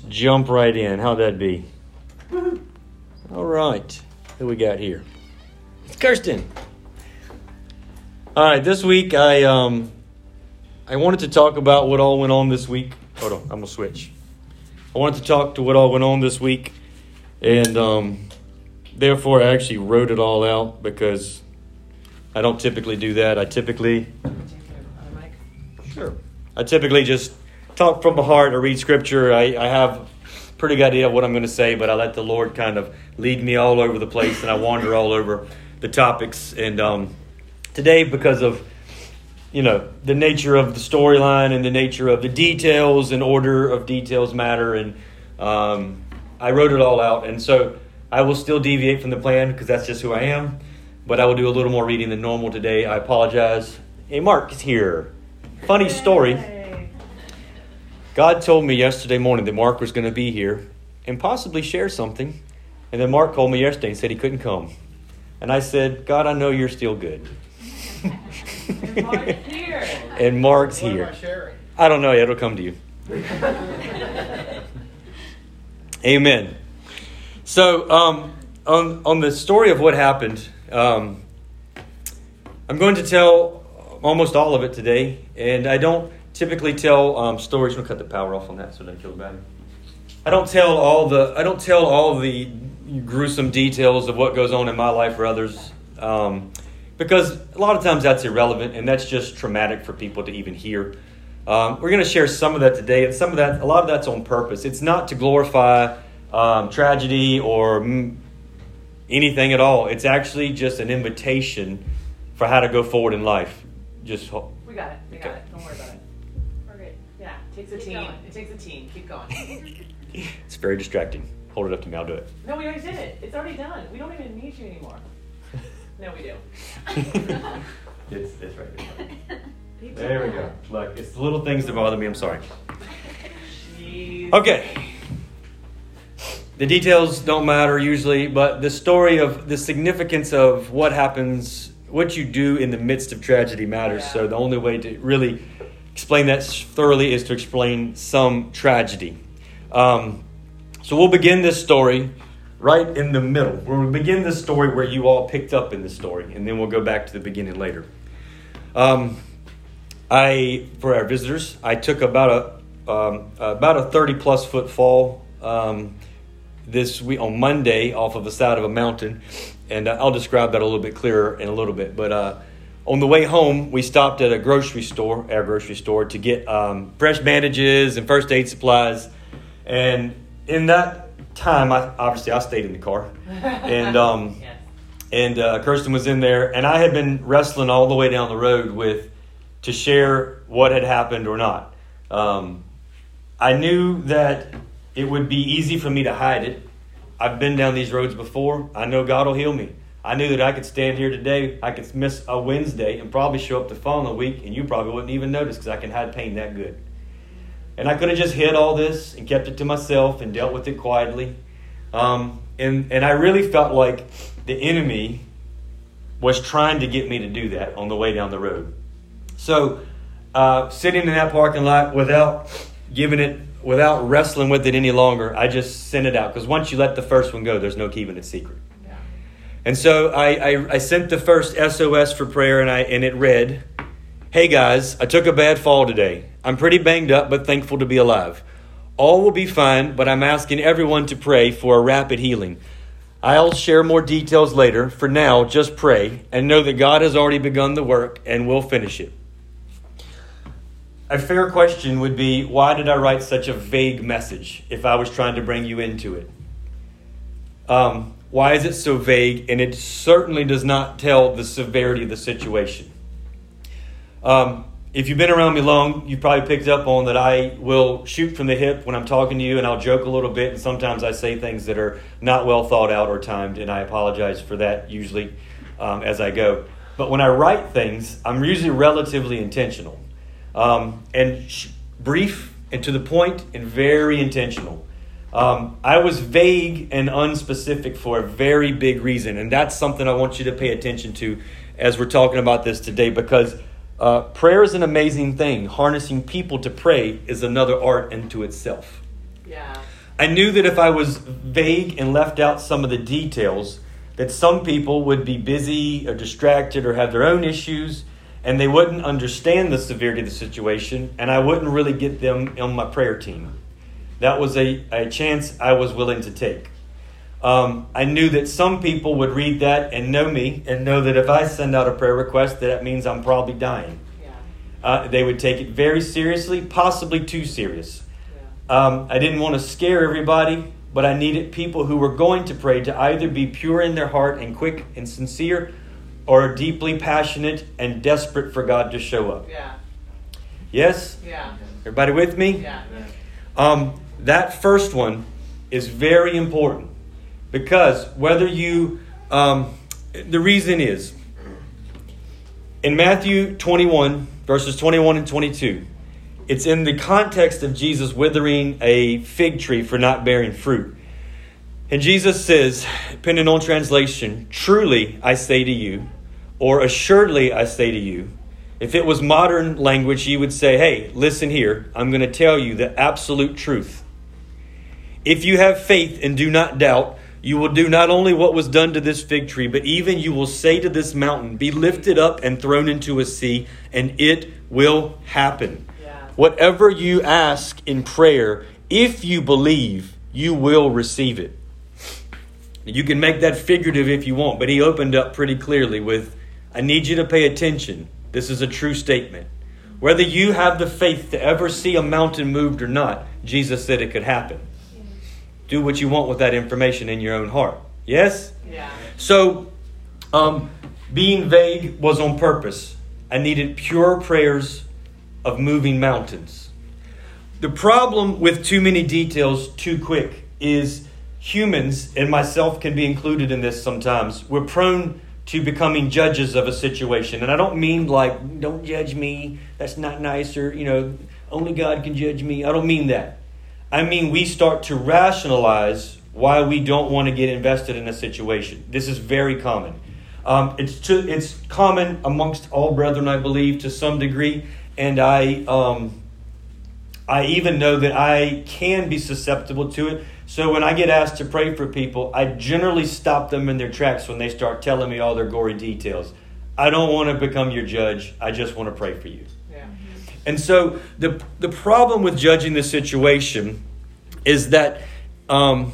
just jump right in. How'd that be? All right. Who we got here? It's Kirsten. All right, this week I um I wanted to talk about what all went on this week. Hold on, I'm gonna switch. I wanted to talk to what all went on this week, and um, therefore I actually wrote it all out because I don't typically do that. I typically sure. I typically just talk from the heart or read scripture. I, I have pretty good idea of what I'm going to say, but I let the Lord kind of lead me all over the place, and I wander all over the topics. And um, today, because of you know the nature of the storyline and the nature of the details and order of details matter, and um, I wrote it all out, and so I will still deviate from the plan because that's just who I am. But I will do a little more reading than normal today. I apologize. Hey, Mark is here. Funny story. God told me yesterday morning that Mark was going to be here and possibly share something. And then Mark called me yesterday and said he couldn't come. And I said, God, I know you're still good. and Mark's here. and Mark's here. I, I don't know yet. It'll come to you. Amen. So, um, on, on the story of what happened, um, I'm going to tell almost all of it today. And I don't typically tell um, stories. Gonna cut the power off on that so it doesn't kill the battery. I don't tell all the I don't tell all the gruesome details of what goes on in my life or others, um, because a lot of times that's irrelevant and that's just traumatic for people to even hear. Um, we're going to share some of that today, and some of that, a lot of that's on purpose. It's not to glorify um, tragedy or anything at all. It's actually just an invitation for how to go forward in life. Just we got it. We got it. Don't worry about it. It takes a Keep team. Going. It takes a team. Keep going. it's very distracting. Hold it up to me. I'll do it. No, we already did it. It's already done. We don't even need you anymore. no, we do. it's, it's right there. There we go. Look, it's the little things that bother me. I'm sorry. Jeez. Okay. The details don't matter usually, but the story of the significance of what happens, what you do in the midst of tragedy matters. Yeah. So the only way to really explain that thoroughly is to explain some tragedy. Um, so we'll begin this story right in the middle. We'll begin this story where you all picked up in the story, and then we'll go back to the beginning later. Um, I, for our visitors, I took about a um, about a thirty plus foot fall um, this week on Monday off of the side of a mountain, and I'll describe that a little bit clearer in a little bit. But uh, on the way home, we stopped at a grocery store, our grocery store, to get um, fresh bandages and first aid supplies. And in that time, I, obviously, I stayed in the car, and um, yes. and uh, Kirsten was in there, and I had been wrestling all the way down the road with to share what had happened or not. Um, I knew that it would be easy for me to hide it. I've been down these roads before. I know God will heal me. I knew that I could stand here today, I could miss a Wednesday and probably show up the following week, and you probably wouldn't even notice because I can hide pain that good. And I could have just hid all this and kept it to myself and dealt with it quietly. Um, and, and I really felt like the enemy was trying to get me to do that on the way down the road. So, uh, sitting in that parking lot without giving it, without wrestling with it any longer, I just sent it out. Because once you let the first one go, there's no keeping it secret. And so I, I, I, sent the first SOS for prayer, and, I, and it read Hey guys, I took a bad fall today. I'm pretty banged up, but thankful to be alive. All will be fine, but I'm asking everyone to pray for a rapid healing. I'll share more details later. For now, just pray and know that God has already begun the work and will finish it. A fair question would be why did I write such a vague message if I was trying to bring you into it? Um, why is it so vague? And it certainly does not tell the severity of the situation. Um, if you've been around me long, you've probably picked up on that I will shoot from the hip when I'm talking to you, and I'll joke a little bit, and sometimes I say things that are not well thought out or timed, and I apologize for that usually um, as I go. But when I write things, I'm usually relatively intentional um, and sh- brief and to the point and very intentional. Um, I was vague and unspecific for a very big reason, and that's something I want you to pay attention to as we're talking about this today because uh, prayer is an amazing thing. Harnessing people to pray is another art unto itself. Yeah. I knew that if I was vague and left out some of the details, that some people would be busy or distracted or have their own issues and they wouldn't understand the severity of the situation and I wouldn't really get them on my prayer team. That was a, a chance I was willing to take. Um, I knew that some people would read that and know me and know that if I send out a prayer request, that, that means I'm probably dying. Yeah. Uh, they would take it very seriously, possibly too serious. Yeah. Um, I didn't want to scare everybody, but I needed people who were going to pray to either be pure in their heart and quick and sincere, or deeply passionate and desperate for God to show up. Yeah. Yes? Yeah. Everybody with me? Yeah. Um, that first one is very important because whether you, um, the reason is in Matthew 21, verses 21 and 22, it's in the context of Jesus withering a fig tree for not bearing fruit. And Jesus says, depending on translation, truly I say to you, or assuredly I say to you, if it was modern language, you would say, hey, listen here, I'm going to tell you the absolute truth. If you have faith and do not doubt, you will do not only what was done to this fig tree, but even you will say to this mountain, Be lifted up and thrown into a sea, and it will happen. Yeah. Whatever you ask in prayer, if you believe, you will receive it. You can make that figurative if you want, but he opened up pretty clearly with I need you to pay attention. This is a true statement. Whether you have the faith to ever see a mountain moved or not, Jesus said it could happen. Do what you want with that information in your own heart. Yes? Yeah. So, um, being vague was on purpose. I needed pure prayers of moving mountains. The problem with too many details too quick is humans, and myself can be included in this sometimes, we're prone to becoming judges of a situation. And I don't mean like, don't judge me, that's not nice, or, you know, only God can judge me. I don't mean that. I mean, we start to rationalize why we don't want to get invested in a situation. This is very common. Um, it's, to, it's common amongst all brethren, I believe, to some degree. And I, um, I even know that I can be susceptible to it. So when I get asked to pray for people, I generally stop them in their tracks when they start telling me all their gory details. I don't want to become your judge. I just want to pray for you. And so the the problem with judging the situation is that um,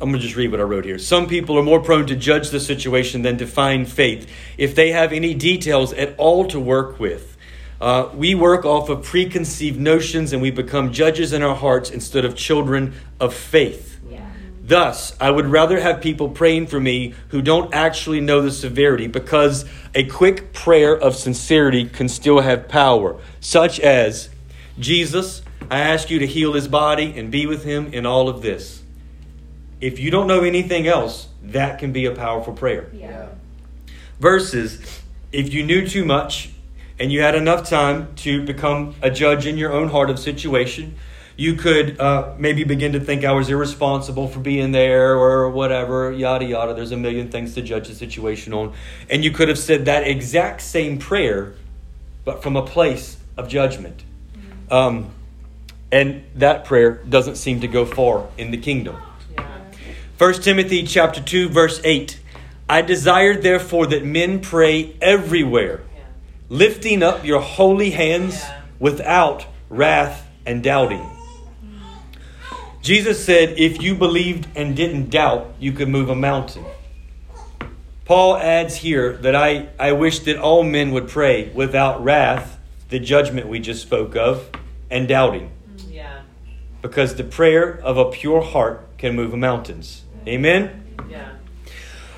I'm going to just read what I wrote here. Some people are more prone to judge the situation than to find faith if they have any details at all to work with. Uh, we work off of preconceived notions and we become judges in our hearts instead of children of faith. Yeah. Thus, I would rather have people praying for me who don't actually know the severity because a quick prayer of sincerity can still have power, such as Jesus, I ask you to heal his body and be with him in all of this. If you don't know anything else, that can be a powerful prayer. Yeah. Versus, if you knew too much and you had enough time to become a judge in your own heart of situation, you could uh, maybe begin to think I was irresponsible for being there or whatever, yada yada. There's a million things to judge the situation on. And you could have said that exact same prayer, but from a place of judgment. Um, and that prayer doesn't seem to go far in the kingdom. Yeah. 1 Timothy chapter 2 verse 8 I desire therefore that men pray everywhere Yeah. lifting up your holy hands Yeah. without wrath and doubting. Jesus said if you believed and didn't doubt, you could move a mountain. Paul adds here that I, I wish that all men would pray without wrath, the judgment we just spoke of, and doubting Yeah. because the prayer of a pure heart can move mountains. Amen? Yeah.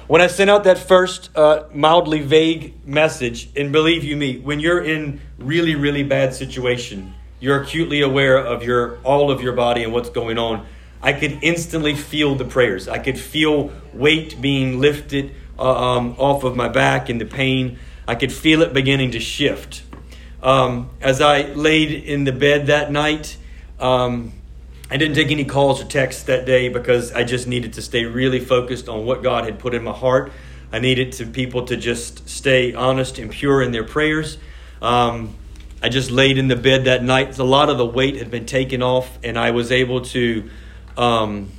When I sent out that first uh, mildly vague message, and believe you me, when you're in really, really bad situation, you're acutely aware of your all of your body and what's going on. I could instantly feel the prayers. I could feel weight being lifted uh, um, off of my back and the pain. I could feel it beginning to shift. Um, as I laid in the bed that night, um, I didn't take any calls or texts that day because I just needed to stay really focused on what God had put in my heart. I needed to people to just stay honest and pure in their prayers. Um, I just laid in the bed that night. A lot of the weight had been taken off, and I was able to um,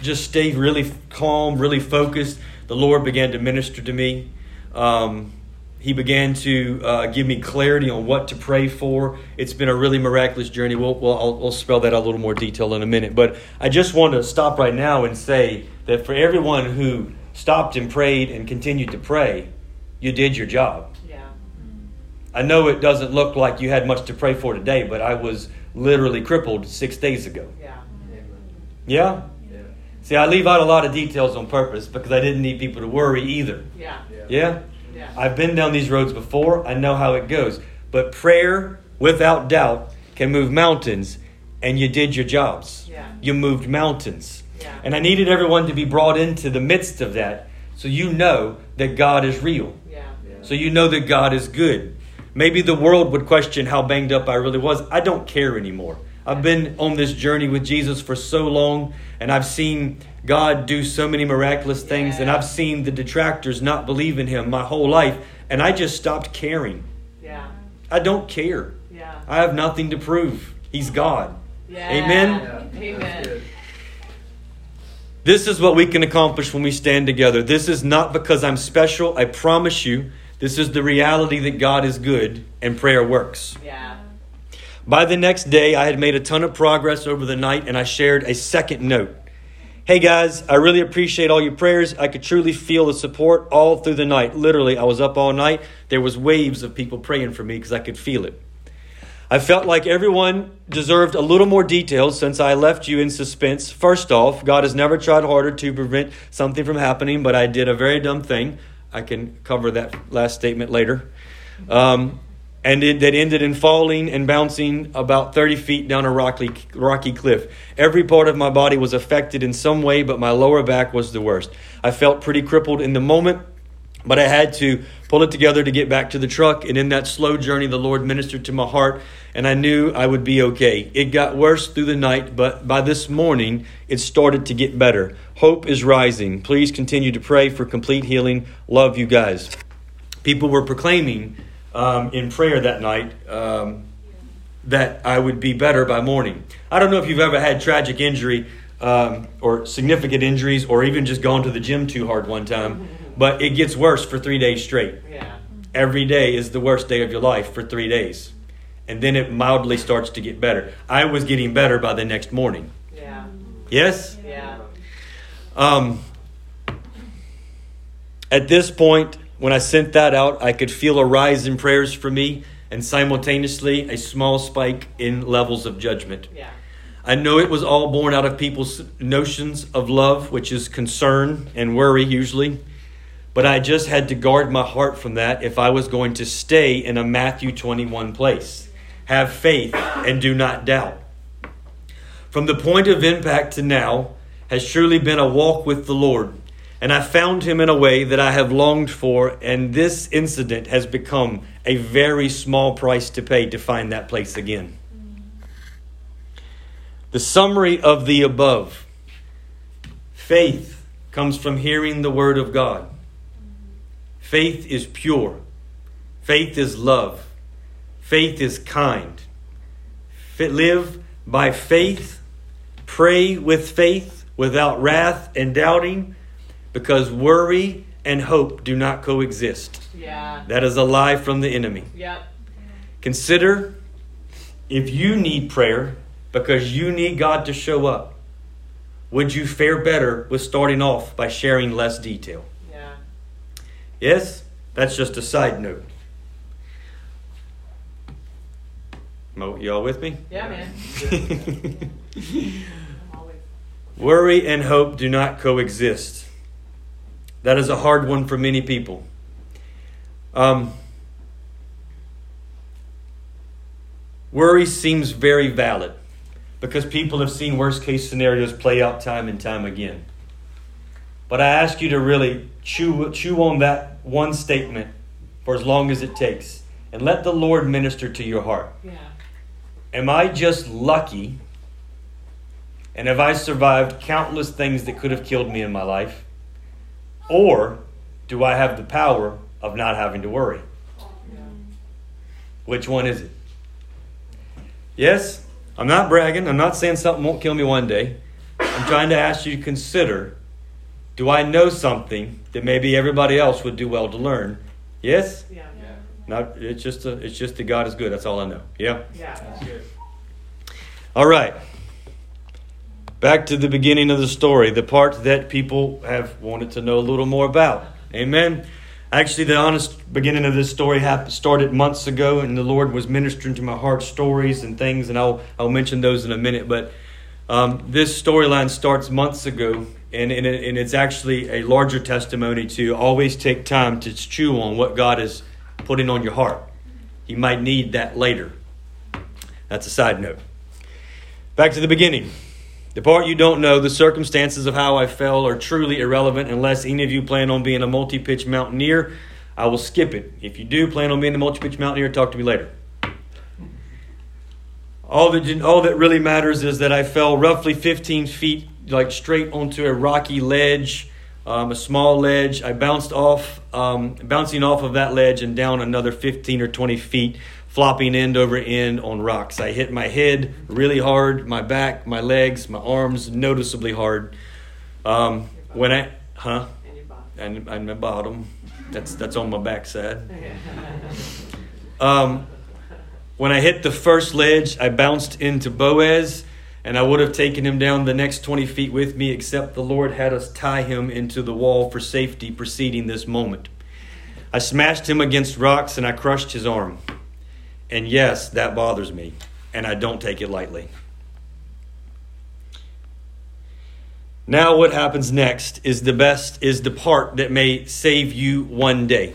just stay really calm, really focused, the Lord began to minister to me. Um, he began to uh, give me clarity on what to pray for. It's been a really miraculous journey. We'll, we'll, I'll, I'll spell that out a little more detail in a minute. But I just want to stop right now and say that for everyone who stopped and prayed and continued to pray, you did your job. Yeah. I know it doesn't look like you had much to pray for today, but I was literally crippled six days ago. Yeah. Yeah? See, I leave out a lot of details on purpose because I didn't need people to worry either. Yeah. Yeah? Yeah. I've been down these roads before. I know how it goes. But prayer, without doubt, can move mountains, and you did your jobs. Yeah. You moved mountains. Yeah. And I needed everyone to be brought into the midst of that so you know that God is real. Yeah. So you know that God is good. Maybe the world would question how banged up I really was. I don't care anymore. I've been on this journey with Jesus for so long, and I've seen God do so many miraculous things, and I've seen the detractors not believe in Him my whole life, and I just stopped caring. Yeah. I don't care. Yeah. I have nothing to prove. He's God. Yeah. Amen? Amen. This is what we can accomplish when we stand together. This is not because I'm special. I promise you, this is the reality that God is good and prayer works. Yeah. By the next day, I had made a ton of progress over the night and I shared a second note. Hey guys, I really appreciate all your prayers. I could truly feel the support all through the night. Literally, I was up all night. There was waves of people praying for me because I could feel it. I felt like everyone deserved a little more detail since I left you in suspense. First off, God has never tried harder to prevent something from happening, but I did a very dumb thing. I can cover that last statement later. Um, and it, that ended in falling and bouncing about 30 feet down a rocky, rocky cliff. Every part of my body was affected in some way, but my lower back was the worst. I felt pretty crippled in the moment, but I had to pull it together to get back to the truck. And in that slow journey, the Lord ministered to my heart, and I knew I would be okay. It got worse through the night, but by this morning, it started to get better. Hope is rising. Please continue to pray for complete healing. Love you guys. People were proclaiming um, in prayer that night um, that I would be better by morning. I don't know if you've ever had tragic injury um, or significant injuries or even just gone to the gym too hard one time, but it gets worse for three days straight. Yeah. Every day is the worst day of your life for three days. And then it mildly starts to get better. I was getting better by the next morning. Yeah. Yes? Yeah. Um, at this point, when I sent that out, I could feel a rise in prayers for me and simultaneously a small spike in levels of judgment. Yeah. I know it was all born out of people's notions of love, which is concern and worry usually. But I just had to guard my heart from that if I was going to stay in a Matthew 21 place. Have faith and do not doubt. From the point of impact to now has truly been a walk with the Lord. And I found him in a way that I have longed for, and this incident has become a very small price to pay to find that place again. The summary of the above faith comes from hearing the Word of God. Faith is pure. Faith is love. Faith is kind. Fit- Live by faith. Pray with faith without wrath and doubting because worry and hope do not coexist. Yeah. That is a lie from the enemy. Yep. Consider if you need prayer because you need God to show up, would you fare better with starting off by sharing less detail? Yes? That's just a side note. Mo, y'all with me? Yeah, man. Always. Worry and hope do not coexist. That is a hard one for many people. Um, worry seems very valid because people have seen worst case scenarios play out time and time again. But I ask you to really chew, chew on that one statement for as long as it takes and let the Lord minister to your heart. Yeah. Am I just lucky? And have I survived countless things that could have killed me in my life? Or do I have the power of not having to worry? Yeah. Which one is it? Yes? I'm not bragging. I'm not saying something won't kill me one day. I'm trying to ask you to consider do I know something that maybe everybody else would do well to learn? Yes? Yeah. Yeah. Not, it's just a, it's just that God is good. That's all I know. Yeah. Yeah. That's good. All right. Back to the beginning of the story, the part that people have wanted to know a little more about. Amen. Actually, the honest beginning of this story happened, started months ago, and the Lord was ministering to my heart stories and things, and I'll, I'll mention those in a minute. But um, this storyline starts months ago, and, and, it, and it's actually a larger testimony to always take time to chew on what God is putting on your heart. You might need that later. That's a side note. Back to the beginning. The part you don't know, the circumstances of how I fell are truly irrelevant unless any of you plan on being a multi pitch mountaineer. I will skip it. If you do plan on being a multi pitch mountaineer, talk to me later. All that, all that really matters is that I fell roughly 15 feet, like straight onto a rocky ledge, um, a small ledge. I bounced off, um, bouncing off of that ledge and down another 15 or 20 feet flopping end over end on rocks. I hit my head really hard, my back, my legs, my arms noticeably hard. Um, when I, huh? And your. And, and my bottom. That's that's on my backside. Um, when I hit the first ledge, I bounced into Boaz, and I would have taken him down the next 20 feet with me, except the Lord had us tie him into the wall for safety preceding this moment. I smashed him against rocks and I crushed his arm. And yes, that bothers me, and I don't take it lightly. Now, what happens next is the best, is the part that may save you one day.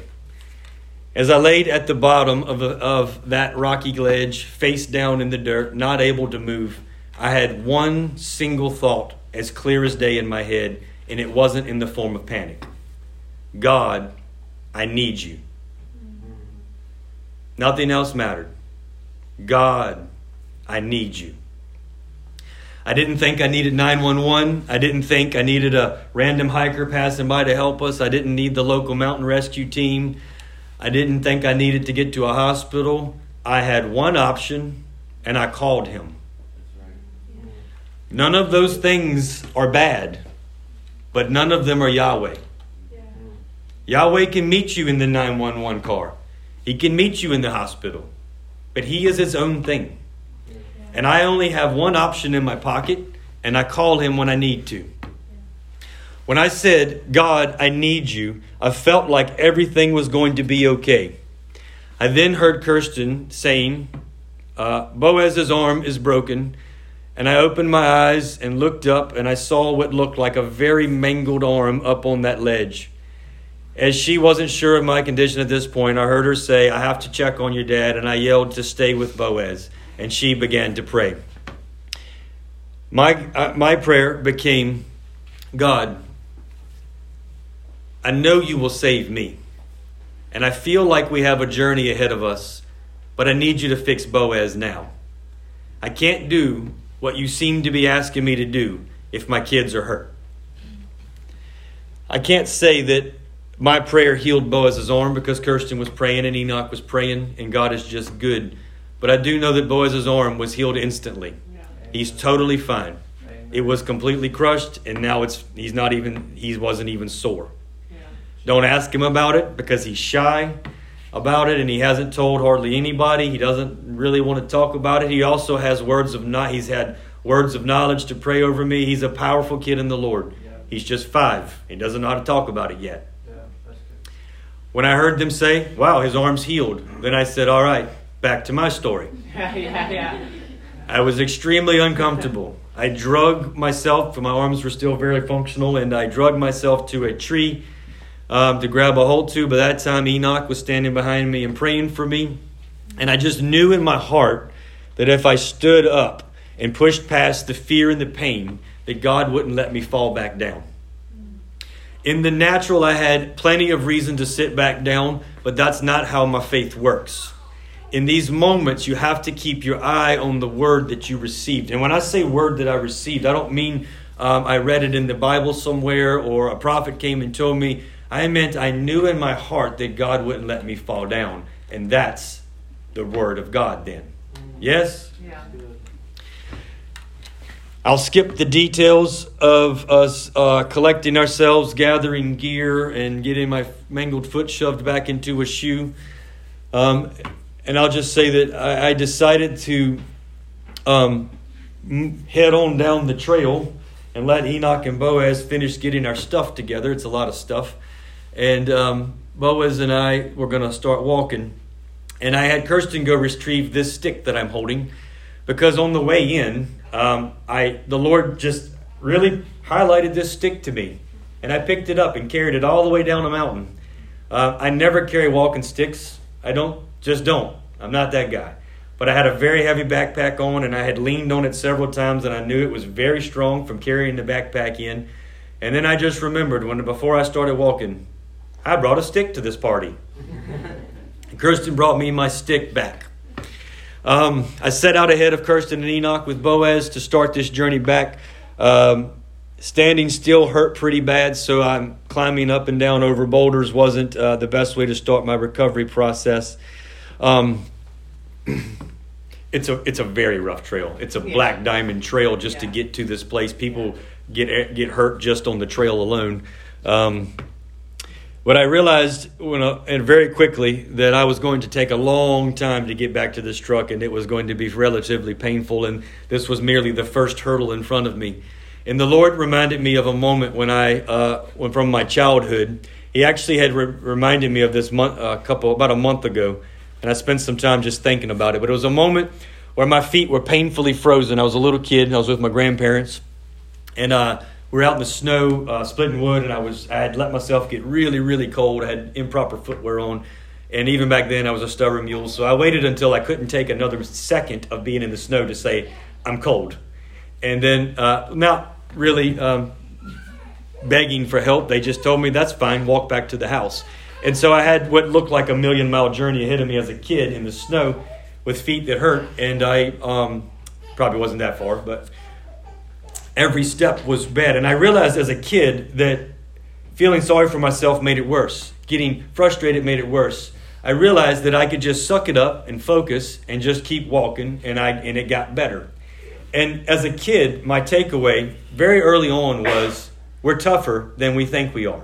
As I laid at the bottom of, of that rocky ledge, face down in the dirt, not able to move, I had one single thought as clear as day in my head, and it wasn't in the form of panic God, I need you. Nothing else mattered. God, I need you. I didn't think I needed 911. I didn't think I needed a random hiker passing by to help us. I didn't need the local mountain rescue team. I didn't think I needed to get to a hospital. I had one option, and I called him. None of those things are bad, but none of them are Yahweh. Yahweh can meet you in the 911 car. He can meet you in the hospital, but He is His own thing. And I only have one option in my pocket, and I call Him when I need to. When I said, God, I need you, I felt like everything was going to be okay. I then heard Kirsten saying, uh, Boaz's arm is broken. And I opened my eyes and looked up, and I saw what looked like a very mangled arm up on that ledge. As she wasn't sure of my condition at this point, I heard her say, I have to check on your dad, and I yelled to stay with Boaz, and she began to pray. My, uh, my prayer became, God, I know you will save me, and I feel like we have a journey ahead of us, but I need you to fix Boaz now. I can't do what you seem to be asking me to do if my kids are hurt. I can't say that my prayer healed Boaz's arm because Kirsten was praying and Enoch was praying, and God is just good. But I do know that Boaz's arm was healed instantly. He's totally fine. It was completely crushed, and now it's he's not even he wasn't even sore. Don't ask him about it because he's shy about it and he hasn't told hardly anybody. He doesn't really want to talk about it. He also has words of not he's had words of knowledge to pray over me. He's a powerful kid in the Lord. He's just 5. He doesn't know how to talk about it yet. When I heard them say, "Wow, his arm's healed." Then I said, "All right, back to my story." Yeah, yeah, yeah. I was extremely uncomfortable. I drug myself, my arms were still very functional, and I drug myself to a tree um, to grab a hold to. By that time, Enoch was standing behind me and praying for me. And I just knew in my heart that if I stood up and pushed past the fear and the pain, that God wouldn't let me fall back down. In the natural, I had plenty of reason to sit back down, but that's not how my faith works. In these moments, you have to keep your eye on the word that you received. And when I say word that I received, I don't mean um, I read it in the Bible somewhere or a prophet came and told me. I meant I knew in my heart that God wouldn't let me fall down. And that's the word of God then. Yes? Yeah. I'll skip the details of us uh, collecting ourselves, gathering gear, and getting my mangled foot shoved back into a shoe. Um, and I'll just say that I, I decided to um, head on down the trail and let Enoch and Boaz finish getting our stuff together. It's a lot of stuff. And um, Boaz and I were going to start walking. And I had Kirsten go retrieve this stick that I'm holding because on the way in, um, I the Lord just really highlighted this stick to me, and I picked it up and carried it all the way down the mountain. Uh, I never carry walking sticks. I don't, just don't. I'm not that guy. But I had a very heavy backpack on, and I had leaned on it several times, and I knew it was very strong from carrying the backpack in. And then I just remembered when before I started walking, I brought a stick to this party. Kirsten brought me my stick back. Um, I set out ahead of Kirsten and Enoch with Boaz to start this journey back. Um, standing still hurt pretty bad, so I'm climbing up and down over boulders wasn't uh, the best way to start my recovery process. Um, it's a it's a very rough trail. It's a yeah. black diamond trail just yeah. to get to this place. People get get hurt just on the trail alone. Um, but I realized when I, and very quickly that I was going to take a long time to get back to this truck, and it was going to be relatively painful. And this was merely the first hurdle in front of me. And the Lord reminded me of a moment when I, uh, when from my childhood, He actually had re- reminded me of this month, a uh, couple about a month ago, and I spent some time just thinking about it. But it was a moment where my feet were painfully frozen. I was a little kid, and I was with my grandparents, and uh, we were out in the snow uh, splitting wood, and I was I had let myself get really really cold. I had improper footwear on, and even back then I was a stubborn mule. So I waited until I couldn't take another second of being in the snow to say I'm cold, and then uh, not really um, begging for help. They just told me that's fine. Walk back to the house. And so I had what looked like a million mile journey ahead of me as a kid in the snow with feet that hurt, and I um, probably wasn't that far, but every step was bad. And I realized as a kid that feeling sorry for myself made it worse. Getting frustrated made it worse. I realized that I could just suck it up and focus and just keep walking, and I and it got better. And as a kid, my takeaway very early on was we're tougher than we think we are.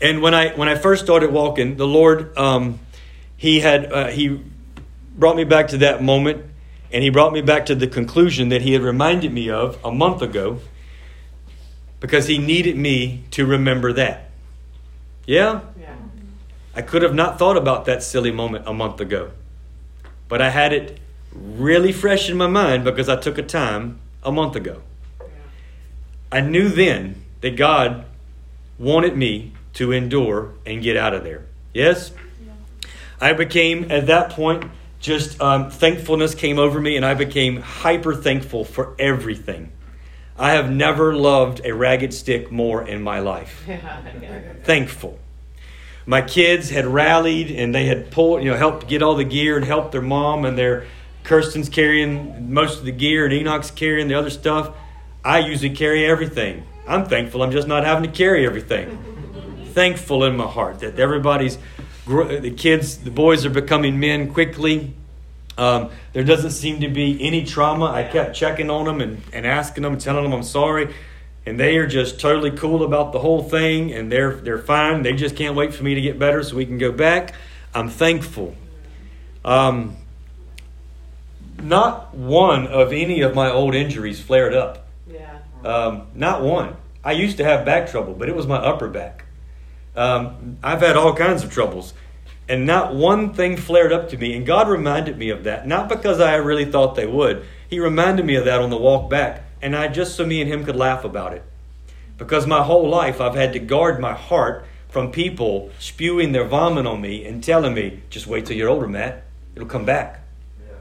And when I when I first started walking, the Lord um, he had uh, he brought me back to that moment and he brought me back to the conclusion that he had reminded me of a month ago because he needed me to remember that. Yeah? yeah? I could have not thought about that silly moment a month ago. But I had it really fresh in my mind because I took a time a month ago. Yeah. I knew then that God wanted me to endure and get out of there. Yes? Yeah. I became, at that point, just um, thankfulness came over me, and I became hyper thankful for everything. I have never loved a ragged stick more in my life. Thankful. My kids had rallied and they had pulled, you know, helped get all the gear and helped their mom and their Kirsten's carrying most of the gear and Enoch's carrying the other stuff. I usually carry everything. I'm thankful I'm just not having to carry everything. Thankful in my heart that everybody's the kids, the boys are becoming men quickly. Um, there doesn't seem to be any trauma. I kept checking on them and, and asking them, telling them I'm sorry. And they are just totally cool about the whole thing and they're, they're fine. They just can't wait for me to get better so we can go back. I'm thankful. Um, not one of any of my old injuries flared up. Yeah. Um, not one. I used to have back trouble, but it was my upper back. Um, I've had all kinds of troubles. And not one thing flared up to me. And God reminded me of that. Not because I really thought they would. He reminded me of that on the walk back. And I just so me and him could laugh about it. Because my whole life I've had to guard my heart from people spewing their vomit on me and telling me, just wait till you're older, Matt. It'll come back. Yeah.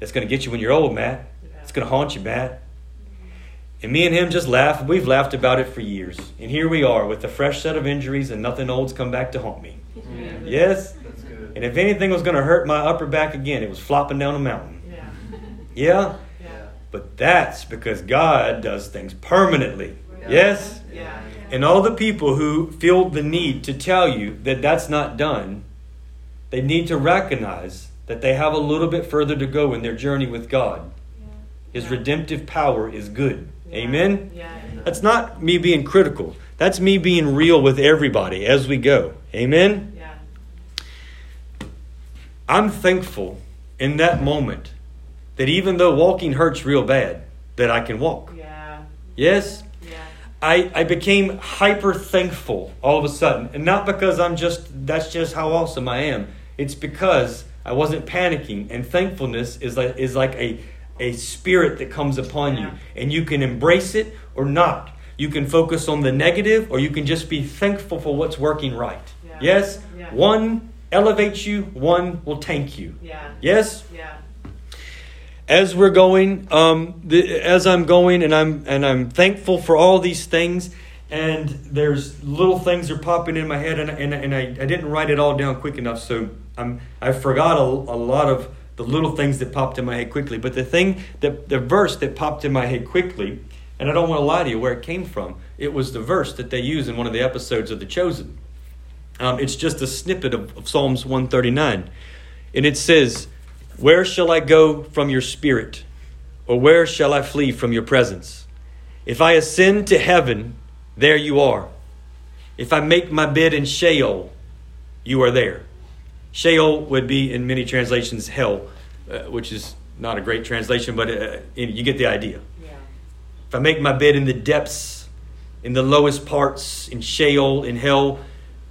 It's going to get you when you're old, Matt. It's going to haunt you, Matt. And me and him just laugh. We've laughed about it for years. And here we are with a fresh set of injuries, and nothing old's come back to haunt me. Yeah. Yes? And if anything was going to hurt my upper back again, it was flopping down a mountain. Yeah? yeah? yeah. But that's because God does things permanently. Yes? Yeah. And all the people who feel the need to tell you that that's not done, they need to recognize that they have a little bit further to go in their journey with God. His redemptive power is good. Amen? Yeah. That's not me being critical. That's me being real with everybody as we go. Amen? Yeah. I'm thankful in that moment that even though walking hurts real bad, that I can walk. Yeah. Yes? Yeah. I, I became hyper thankful all of a sudden. And not because I'm just, that's just how awesome I am. It's because I wasn't panicking. And thankfulness is like, is like a, a spirit that comes upon you. And you can embrace it or not. You can focus on the negative or you can just be thankful for what's working right. Yeah. Yes? Yeah. One elevates you, one will tank you. Yeah. Yes? Yeah. as we're going, um, the, as I'm going, and I'm and I'm thankful for all these things. And there's little things are popping in my head, and, and, and I, I didn't write it all down quick enough, so I'm I forgot a, a lot of the little things that popped in my head quickly. But the thing, the the verse that popped in my head quickly, and I don't want to lie to you where it came from. It was the verse that they use in one of the episodes of The Chosen. Um, it's just a snippet of, of Psalms 139, and it says. Where shall I go from your spirit? Or where shall I flee from your presence? If I ascend to heaven, there you are. If I make my bed in Sheol, you are there. Sheol would be in many translations hell, uh, which is not a great translation, but uh, you get the idea. Yeah. If I make my bed in the depths, in the lowest parts, in Sheol, in hell,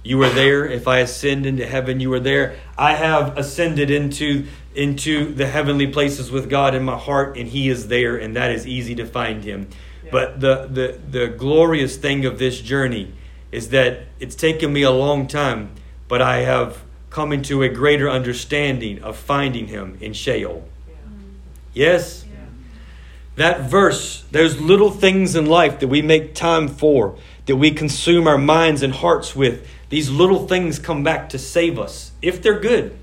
you are there. If I ascend into heaven, you are there. I have ascended into into the heavenly places with God in my heart, and He is there, and that is easy to find Him. Yeah. But the, the the glorious thing of this journey is that it's taken me a long time, but I have come into a greater understanding of finding Him in Sheol. Yeah. Yes? Yeah. That verse, those little things in life that we make time for, that we consume our minds and hearts with, these little things come back to save us if they're good.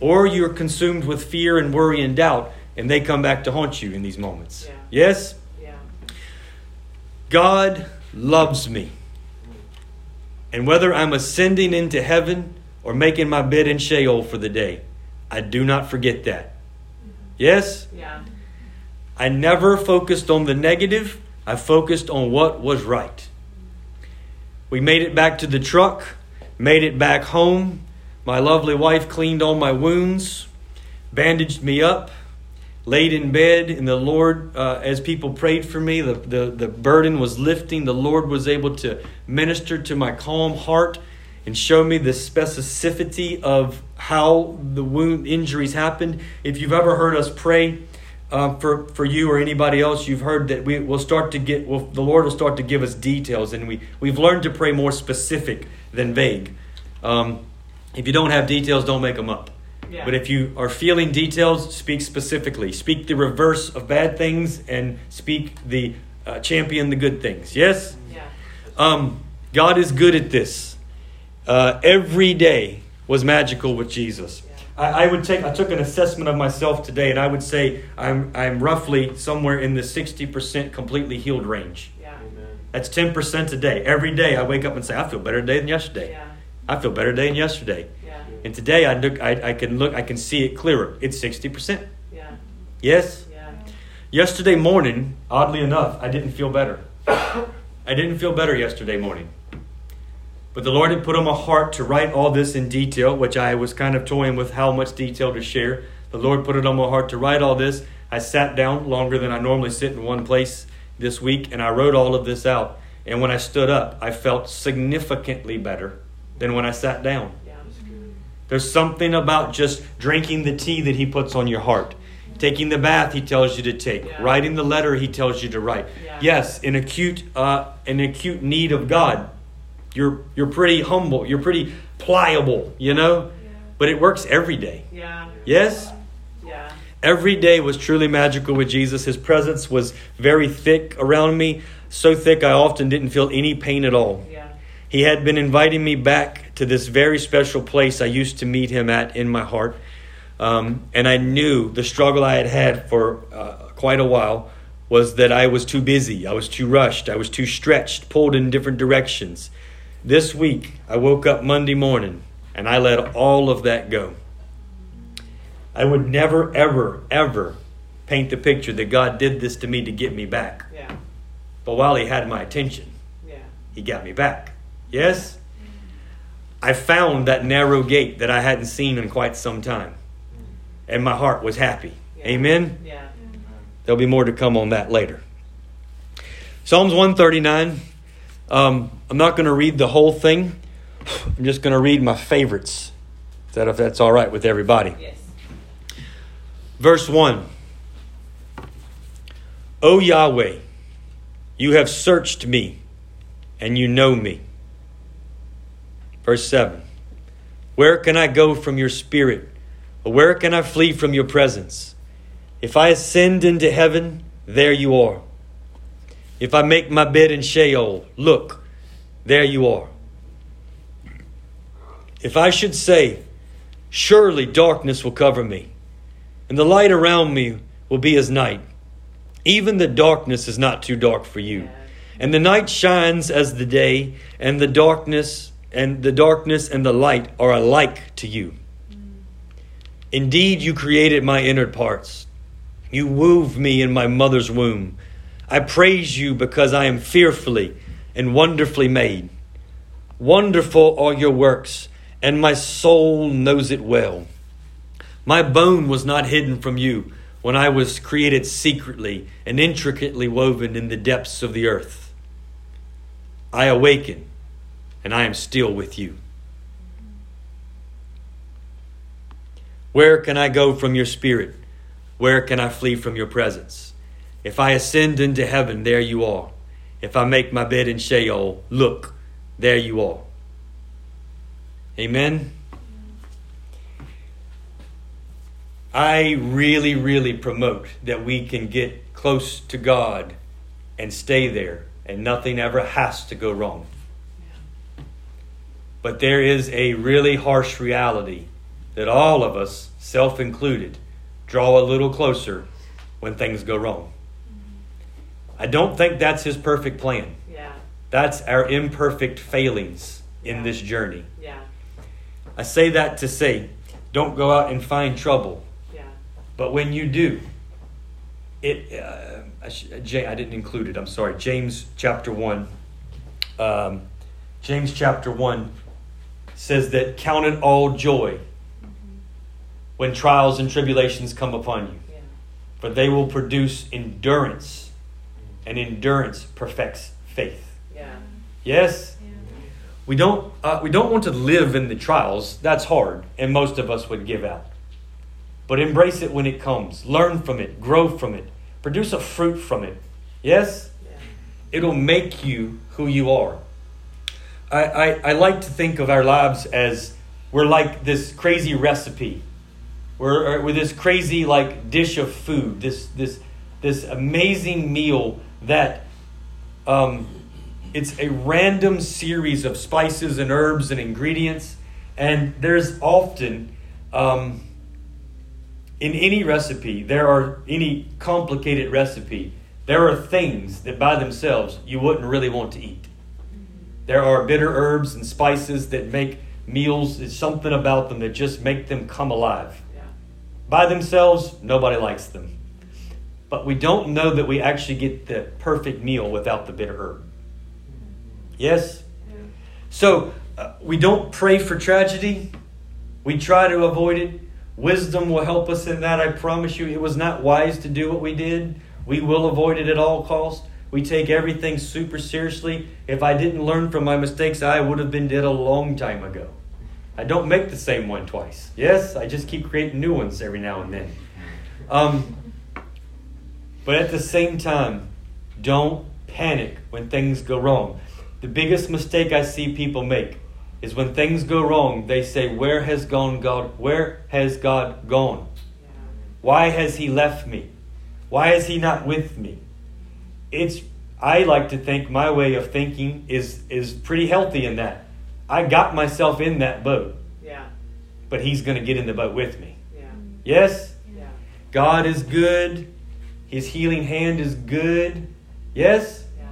Or you're consumed with fear and worry and doubt, and they come back to haunt you in these moments. Yeah. Yes? God loves me. And whether I'm ascending into heaven or making my bed in Sheol for the day, I do not forget that. Yes? Yeah. I never focused on the negative. I focused on what was right. We made it back to the truck, made it back home. My lovely wife cleaned all my wounds, bandaged me up, laid in bed, and the Lord, uh, as people prayed for me, the, the, the burden was lifting. The Lord was able to minister to my calm heart and show me the specificity of how the wound injuries happened. If you've ever heard us pray, uh, for for you or anybody else, you've heard that we will start to get. Well, the Lord will start to give us details, and we we've learned to pray more specific than vague. Um, if you don't have details, don't make them up. Yeah. But if you are feeling details, speak specifically. Speak the reverse of bad things, and speak the uh, champion the good things. Yes. Yeah. Um, God is good at this. Uh, every day was magical with Jesus. I, I would take. I took an assessment of myself today, and I would say I'm I'm roughly somewhere in the sixty percent completely healed range. Yeah. That's ten percent a day. Every day I wake up and say I feel better today than yesterday. Yeah. I feel better today than yesterday. Yeah. And today I look. I, I can look. I can see it clearer. It's sixty percent. Yeah. Yes. Yeah. Yesterday morning, oddly enough, I didn't feel better. I didn't feel better yesterday morning. But the Lord had put on my heart to write all this in detail, which I was kind of toying with how much detail to share. The Lord put it on my heart to write all this. I sat down longer than I normally sit in one place this week, and I wrote all of this out. And when I stood up, I felt significantly better than when I sat down. There's something about just drinking the tea that he puts on your heart. Taking the bath he tells you to take. Yeah. Writing the letter he tells you to write. Yeah. Yes, in acute uh, in acute need of God. You're you're pretty humble. You're pretty pliable, you know? But it works every day. Yeah. Yes? Yeah. Every day was truly magical with Jesus. His presence was very thick around me, so thick I often didn't feel any pain at all. Yeah. He had been inviting me back to this very special place I used to meet him at in my heart. Um, and I knew the struggle I had had for uh, quite a while was that I was too busy, I was too rushed, I was too stretched, pulled in different directions. This week, I woke up Monday morning and I let all of that go. I would never, ever, ever paint the picture that God did this to me to get me back. Yeah. But while He had my attention, Yeah. He got me back. Yes? I found that narrow gate that I hadn't seen in quite some time. And my heart was happy. Yeah. Amen? Yeah. There'll be more to come on that later. Psalms 139. Um, I'm not going to read the whole thing. I'm just going to read my favorites. Is that if that's all right with everybody? Yes. Verse 1 O Yahweh, you have searched me, and you know me. Verse 7 Where can I go from your spirit? Or where can I flee from your presence? If I ascend into heaven, there you are. If I make my bed in Sheol, look, there you are. If I should say, Surely darkness will cover me, and the light around me will be as night. Even the darkness is not too dark for you. And the night shines as the day, and the darkness and the darkness and the light are alike to you. Mm. Indeed, you created my inner parts. You wove me in my mother's womb. I praise you because I am fearfully and wonderfully made. Wonderful are your works, and my soul knows it well. My bone was not hidden from you when I was created secretly and intricately woven in the depths of the earth. I awaken, and I am still with you. Where can I go from your spirit? Where can I flee from your presence? If I ascend into heaven, there you are. If I make my bed in Sheol, look, there you are. Amen. I really, really promote that we can get close to God and stay there, and nothing ever has to go wrong. But there is a really harsh reality that all of us, self included, draw a little closer when things go wrong. I don't think that's His perfect plan. Yeah. That's our imperfect failings in Yeah. this journey. Yeah. I say that to say, don't go out and find trouble. Yeah. But when you do, it uh, I, sh- J- I didn't include it. I'm sorry. James chapter one. Um, James chapter one says that count it all joy when trials and tribulations come upon you, Yeah. for they will produce endurance, and endurance perfects faith. Yeah. Yes. We don't, uh, we don't want to live in the trials. That's hard, and most of us would give out. But embrace it when it comes. Learn from it. Grow from it. Produce a fruit from it. Yes? Yeah. It'll make you who you are. I, I, I like to think of our lives as we're like this crazy recipe. We're, we're this crazy like dish of food, this, this, this amazing meal that um, it's a random series of spices and herbs and ingredients. And there's often, um, in any recipe, there are any complicated recipe, there are things that by themselves you wouldn't really want to eat. There are bitter herbs and spices that make meals, there's something about them that just make them come alive. Yeah. By themselves, nobody likes them. But we don't know that we actually get the perfect meal without the bitter herb. Yes? So uh, we don't pray for tragedy. We try to avoid it. Wisdom will help us in that. I promise you, it was not wise to do what we did. We will avoid it at all costs. We take everything super seriously. If I didn't learn from my mistakes, I would have been dead a long time ago. I don't make the same one twice. Yes, I just keep creating new ones every now and then. Um, but at the same time, don't panic when things go wrong. The biggest mistake I see people make is when things go wrong, they say, Where has gone God? Where has God gone? Why has he left me? Why is he not with me? It's I like to think my way of thinking is is pretty healthy in that. I got myself in that boat, Yeah. but he's going to get in the boat with me. Yeah. Yes? Yeah. God is good. His healing hand is good. Yes? Yeah.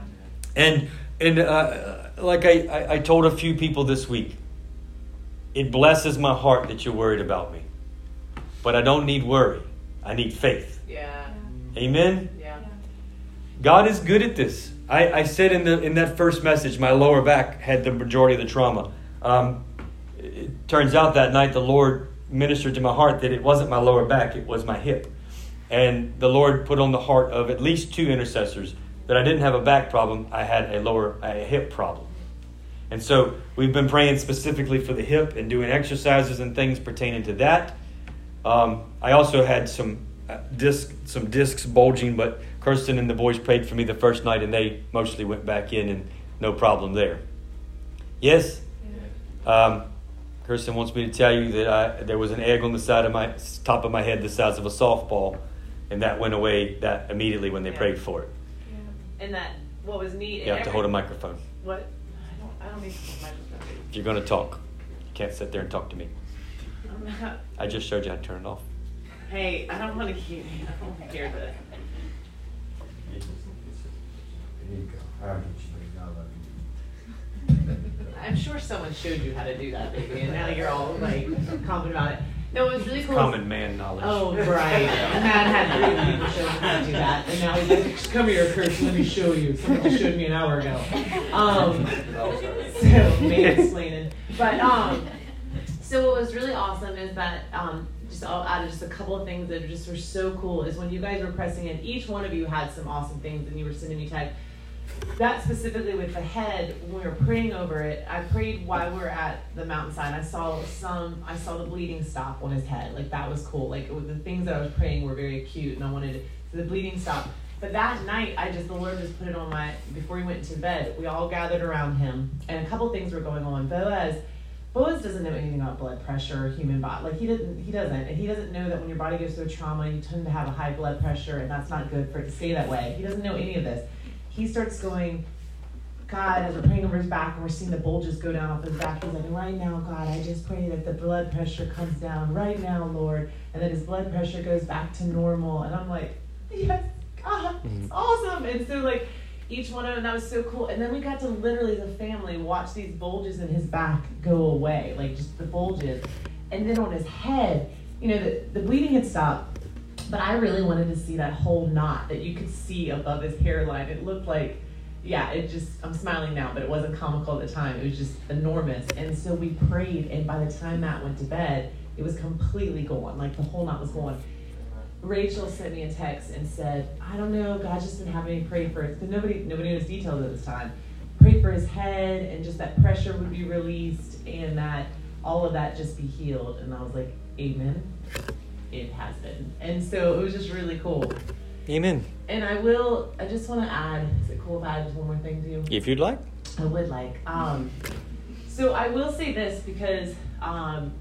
And and uh, like I, I, I told a few people this week, it blesses my heart that you're worried about me. But I don't need worry. I need faith. Yeah. Amen? Yeah. God is good at this. I, I said in, the, in that first message, my lower back had the majority of the trauma. Um, it turns out that night the Lord ministered to my heart that it wasn't my lower back, it was my hip. And the Lord put on the heart of at least two intercessors that I didn't have a back problem, I had a lower a hip problem. And so we've been praying specifically for the hip and doing exercises and things pertaining to that. Um, I also had some uh, disc, some discs bulging, but Kirsten and the boys prayed for me the first night, and they mostly went back in, and no problem there. Yes. Um, Kirsten wants me to tell you that I, there was an egg on the side of my top of my head, the size of a softball, and that went away that immediately when they Yeah. prayed for it. Yeah. And that what was neat. You have to hold a microphone What? I don't. I don't need a microphone. if you're going to talk. You can't sit there and talk to me. I'm not- I just showed you how to turn it off. Hey, I don't want to hear. I don't want to hear this. There you go. I'm just like, I love you. I'm sure someone showed you how to do that, baby, and now you're all like confident about it. No, it was really cool. Common man knowledge. Oh, right. Matt had three people show him how to do that, and now he's like, "Come here, Kurt. Let me show you." Someone showed me an hour ago. Um, so mansplaining. But um, so what was really awesome is that um, just I'll add just a couple of things that just were so cool is when you guys were pressing in, each one of you had some awesome things, and you were sending me text. That specifically with the head, when we were praying over it, I prayed while we were at the mountainside. I saw some, I saw the bleeding stop on his head. Like that was cool. Like was, the things that I was praying were very acute, and I wanted the bleeding stop. But that night, I just the Lord just put it on my before he went to bed. We all gathered around him, and a couple things were going on. Boaz, Boaz doesn't know anything about blood pressure or human body. Like he didn't, he doesn't, and he doesn't know that when your body goes through trauma, you tend to have a high blood pressure, and that's not good for it to stay that way. He doesn't know any of this. He starts going, God, as we're praying over his back and we're seeing the bulges go down off his back, he's like, right now, God, I just pray that the blood pressure comes down right now, Lord, and that his blood pressure goes back to normal. And I'm like, yes, God, it's mm-hmm. awesome. And so like each one of them, that was so cool. And then we got to literally, the family, watch these bulges in his back go away, like just the bulges. And then on his head, you know, the, the bleeding had stopped. But I really wanted to see that whole knot that you could see above his hairline. It looked like, yeah, it just, I'm smiling now, but it wasn't comical at the time. It was just enormous. And so we prayed, and by the time Matt went to bed, it was completely gone. Like the whole knot was gone. Rachel sent me a text and said, I don't know, God just didn't have me pray for it. Because nobody, nobody knows details at this time. Pray for his head, and just that pressure would be released, and that all of that just be healed. And I was like, Amen. It has been. And so it was just really cool. Amen. And I will, I just want to add, is it cool if I add just one more thing to you? If you'd like. I would like. Um, so I will say this because um,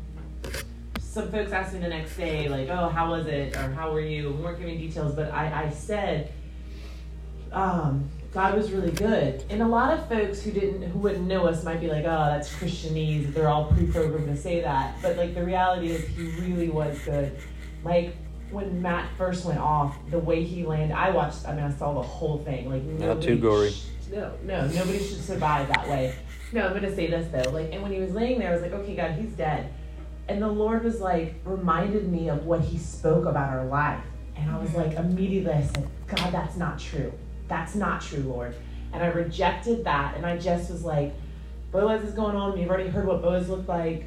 some folks asked me the next day, like, "Oh, how was it?" or "How were you?" We weren't giving details, but I, I said um, God was really good. And a lot of folks who didn't, who wouldn't know us, might be like, "Oh, that's Christianese." They're all pre-programmed to say that, but like the reality is, He really was good. Like when Matt first went off, the way he landed, I watched. I mean, I saw the whole thing. Like Not too gory. sh- no, no, nobody should survive that way. No, I'm gonna say this though. Like, and when he was laying there, I was like, okay, God, he's dead. And the Lord was like, reminded me of what he spoke about our life. And I was mm-hmm. like, immediately I said, God, that's not true. That's not true, Lord. And I rejected that. And I just was like, Boaz is going on. You've already heard what Boaz looked like.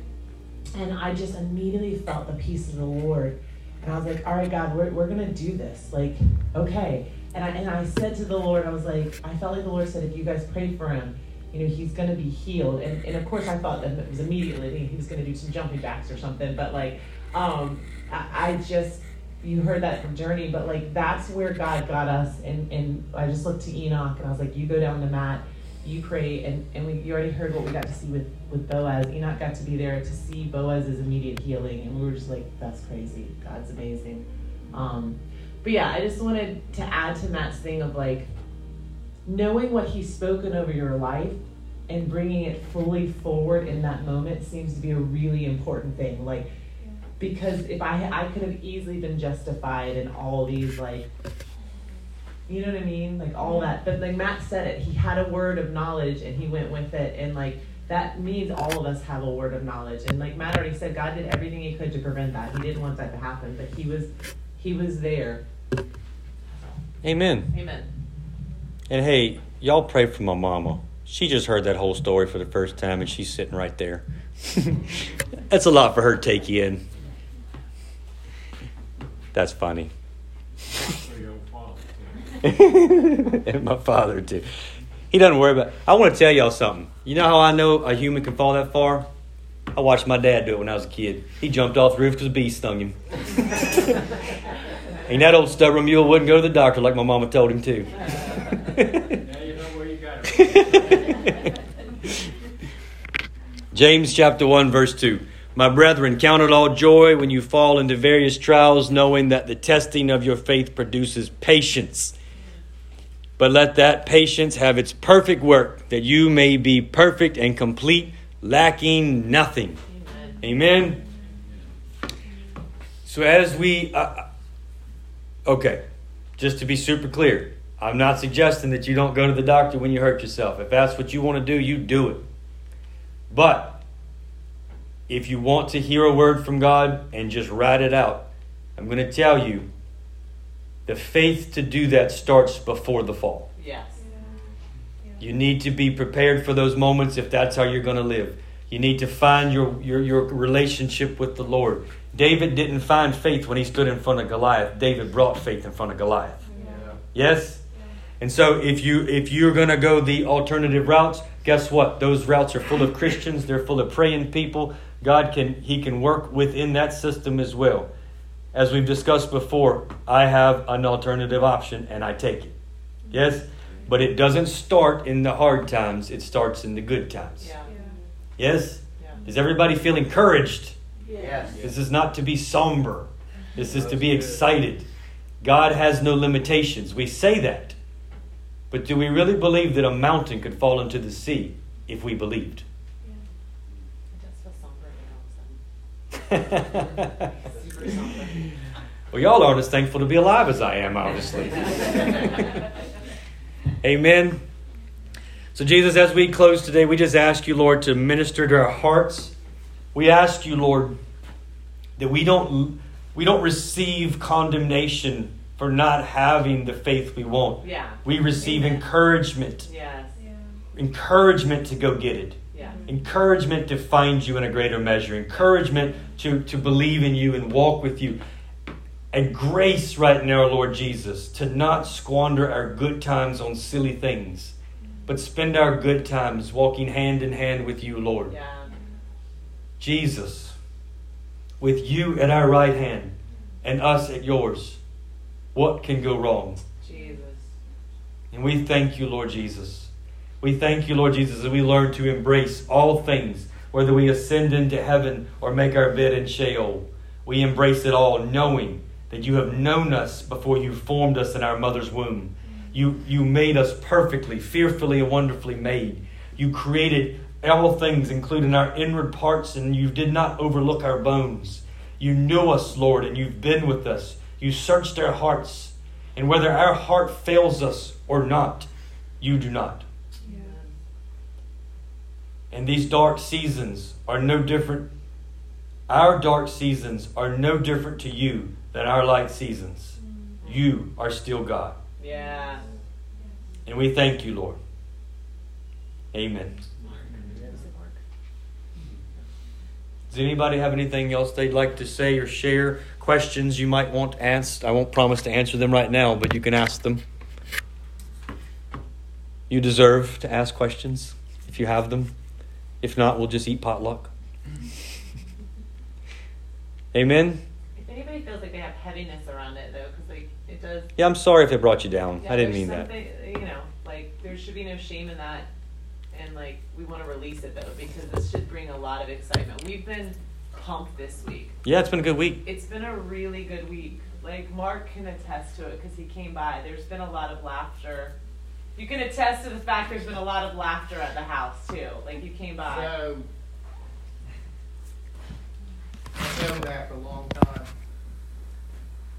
And I just immediately felt the peace of the Lord. And I was like, all right, God, we're, we're going to do this. Like, okay. And I, and I said to the Lord, I was like, I felt like the Lord said, if you guys pray for him, you know, he's going to be healed. And, and of course, I thought that it was immediately he was going to do some jumping jacks or something. But like, um, I, I just, you heard that from Journey, but like, that's where God got us. And, and I just looked to Enoch and I was like, you go down the Matt, you pray. And, and we, you already heard what we got to see with, with Boaz. Enoch got to be there to see Boaz's immediate healing. And we were just like, that's crazy. God's amazing. Um, but yeah, I just wanted to add to Matt's thing of like, knowing what he's spoken over your life and bringing it fully forward in that moment seems to be a really important thing like because if i i could have easily been justified in all these like you know what i mean like all that but like matt said it he had a word of knowledge and he went with it and like that means all of us have a word of knowledge and like matt already said god did everything he could to prevent that he didn't want that to happen but he was he was there Amen. Amen. And hey, y'all pray for my mama. She just heard that whole story for the first time and she's sitting right there. That's a lot for her to take in. That's funny. and my father too. He doesn't worry about. I want to tell y'all something. You know how I know a human can fall that far? I watched my dad do it when I was a kid. He jumped off the roof because a bee stung him. and that old stubborn mule wouldn't go to the doctor like my mama told him to. Now you know where you got it. James chapter 1 verse 2. My brethren, count it all joy when you fall into various trials, knowing that the testing of your faith produces patience. But let that patience have its perfect work, that you may be perfect and complete, lacking nothing. Amen. So as we, uh, okay, just to be super clear, I'm not suggesting that you don't go to the doctor when you hurt yourself. If that's what you want to do, you do it. But if you want to hear a word from God and just write it out, I'm going to tell you the faith to do that starts before the fall. Yes. You need to be prepared for those moments if that's how you're going to live. You need to find your, your, your relationship with the Lord. David didn't find faith when he stood in front of Goliath. David brought faith in front of Goliath. Yeah. Yes? And so if you if you're going to go the alternative routes, guess what? Those routes are full of Christians, they're full of praying people. God can he can work within that system as well. As we've discussed before, I have an alternative option and I take it. Yes? But it doesn't start in the hard times, it starts in the good times. Yeah. Yes? Yeah. Does everybody feel encouraged? Yes. This is not to be somber. This is to be excited. God has no limitations. We say that. But do we really believe that a mountain could fall into the sea if we believed? It does feel somber now, all of a sudden. Super somber. well, y'all aren't as thankful to be alive as I am, obviously. Amen. So, Jesus, as we close today, we just ask you, Lord, to minister to our hearts. We ask you, Lord, that we don't we don't receive condemnation for not having the faith we want. Yeah. We receive Amen. encouragement, Yes. encouragement to go get it, Yeah. Mm-hmm. encouragement to find you in a greater measure, encouragement to, to believe in you and walk with you. And grace right now, Lord Jesus, to not squander our good times on silly things, but spend our good times walking hand in hand with you, Lord. Yeah. Jesus, with you at our right hand and us at yours, what can go wrong? Jesus. And we thank you, Lord Jesus. We thank you, Lord Jesus, as we learn to embrace all things, whether we ascend into heaven or make our bed in Sheol. We embrace it all, knowing that you have known us before you formed us in our mother's womb. You, you made us perfectly, fearfully, and wonderfully made. You created all things, including our inward parts, and you did not overlook our bones. You knew us, Lord, and you've been with us. You searched our hearts. And whether our heart fails us or not, you do not. And these dark seasons are no different. Our dark seasons are no different to you than our light seasons. You are still God. Yeah. And we thank you, Lord. Amen. Does anybody have anything else they'd like to say or share? Questions you might want asked? I won't promise to answer them right now, but you can ask them. You deserve to ask questions if you have them. If not, we'll just eat potluck. Amen. If anybody feels like they have heaviness around it, though, because like it does. Yeah, I'm sorry if it brought you down. Yeah, I didn't mean that. You know, like there should be no shame in that, and like we want to release it though because this should bring a lot of excitement. We've been pumped this week. Yeah, it's been a good week. It's been a really good week. Like Mark can attest to it because he came by. There's been a lot of laughter. You can attest to the fact there's been a lot of laughter at the house too. Like you came by. So, I've known that for a long time.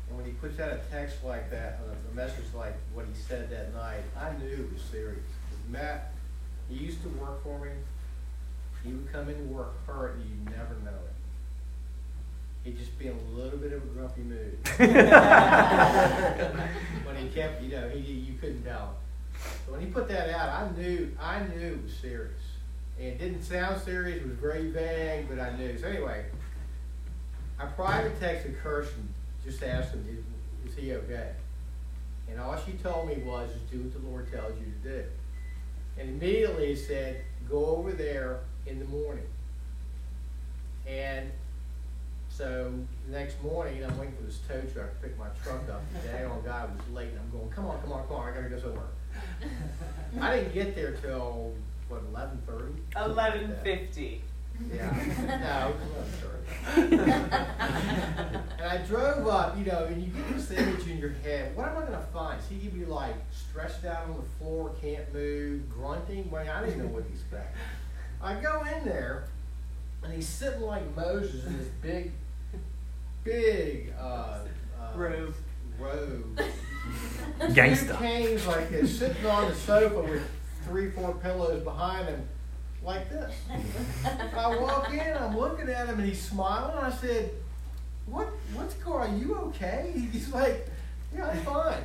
And when he puts out a text like that, a message like what he said that night, I knew it was serious. Matt, he used to work for me. He would come into work hurt, and you never know it. He'd just be in a little bit of a grumpy mood. when he kept, you know, he, you couldn't tell. So when he put that out, I knew, I knew it was serious. And it didn't sound serious, it was very vague, but I knew. So anyway, I private texted Kirsten, just asked him, is, is he okay? And all she told me was, just do what the Lord tells you to do. And immediately he said, go over there in the morning. And so the next morning, I'm waiting for this tow truck to pick my truck up. The daggone guy was late, and I'm going, come on, come on, come on, I gotta go somewhere. I didn't get there till, what, eleven thirty? Eleven fifty. Yeah, no, it was eleven thirty. And I drove up, you know, and you get this image in your head, what am I gonna find? Is he gonna be like stretched out on the floor, can't move, grunting? Well, I didn't know what to expect. I go in there, and he's sitting like Moses in this big, big, uh, uh, Robe. robe. Gangsta. Canes like this, sitting on the sofa with three, four pillows behind him, like this. I walk in, I'm looking at him, and he's smiling. I said, "What? What's going? on? you okay?" He's like, "Yeah, I'm fine."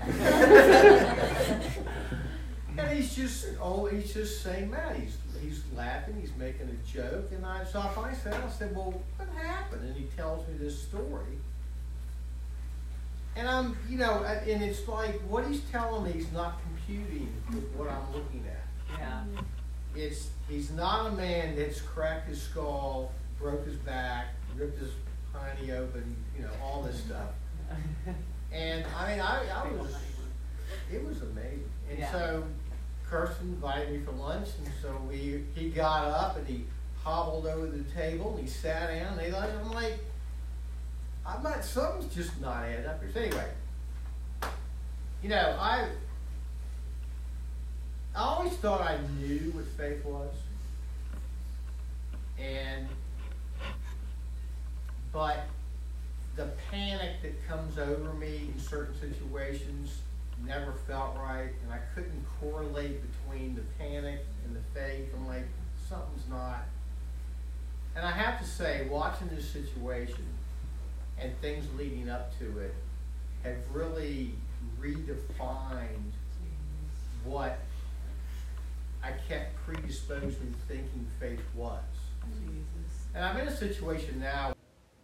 and he's just, oh, he's just saying that. He's he's laughing. He's making a joke, and I so I finally said, "I said, well, what happened?" And he tells me this story. And I'm, you know, and it's like what he's telling me is not computing with what I'm looking at. Yeah. It's he's not a man that's cracked his skull, broke his back, ripped his hiney open, you know, all this stuff. And I mean, I, I was, it was amazing. And Yeah. so Kirsten invited me for lunch, and so we he got up and he hobbled over to the table and he sat down. And they like, I'm like, I'm not. Something's just not adding up here. So anyway, you know, I I always thought I knew what faith was. And, but the panic that comes over me in certain situations never felt right, and I couldn't correlate between the panic and the faith. I'm like, something's not. And I have to say, watching this situation and things leading up to it have really redefined what I kept predisposed in thinking faith was. And I'm in a situation now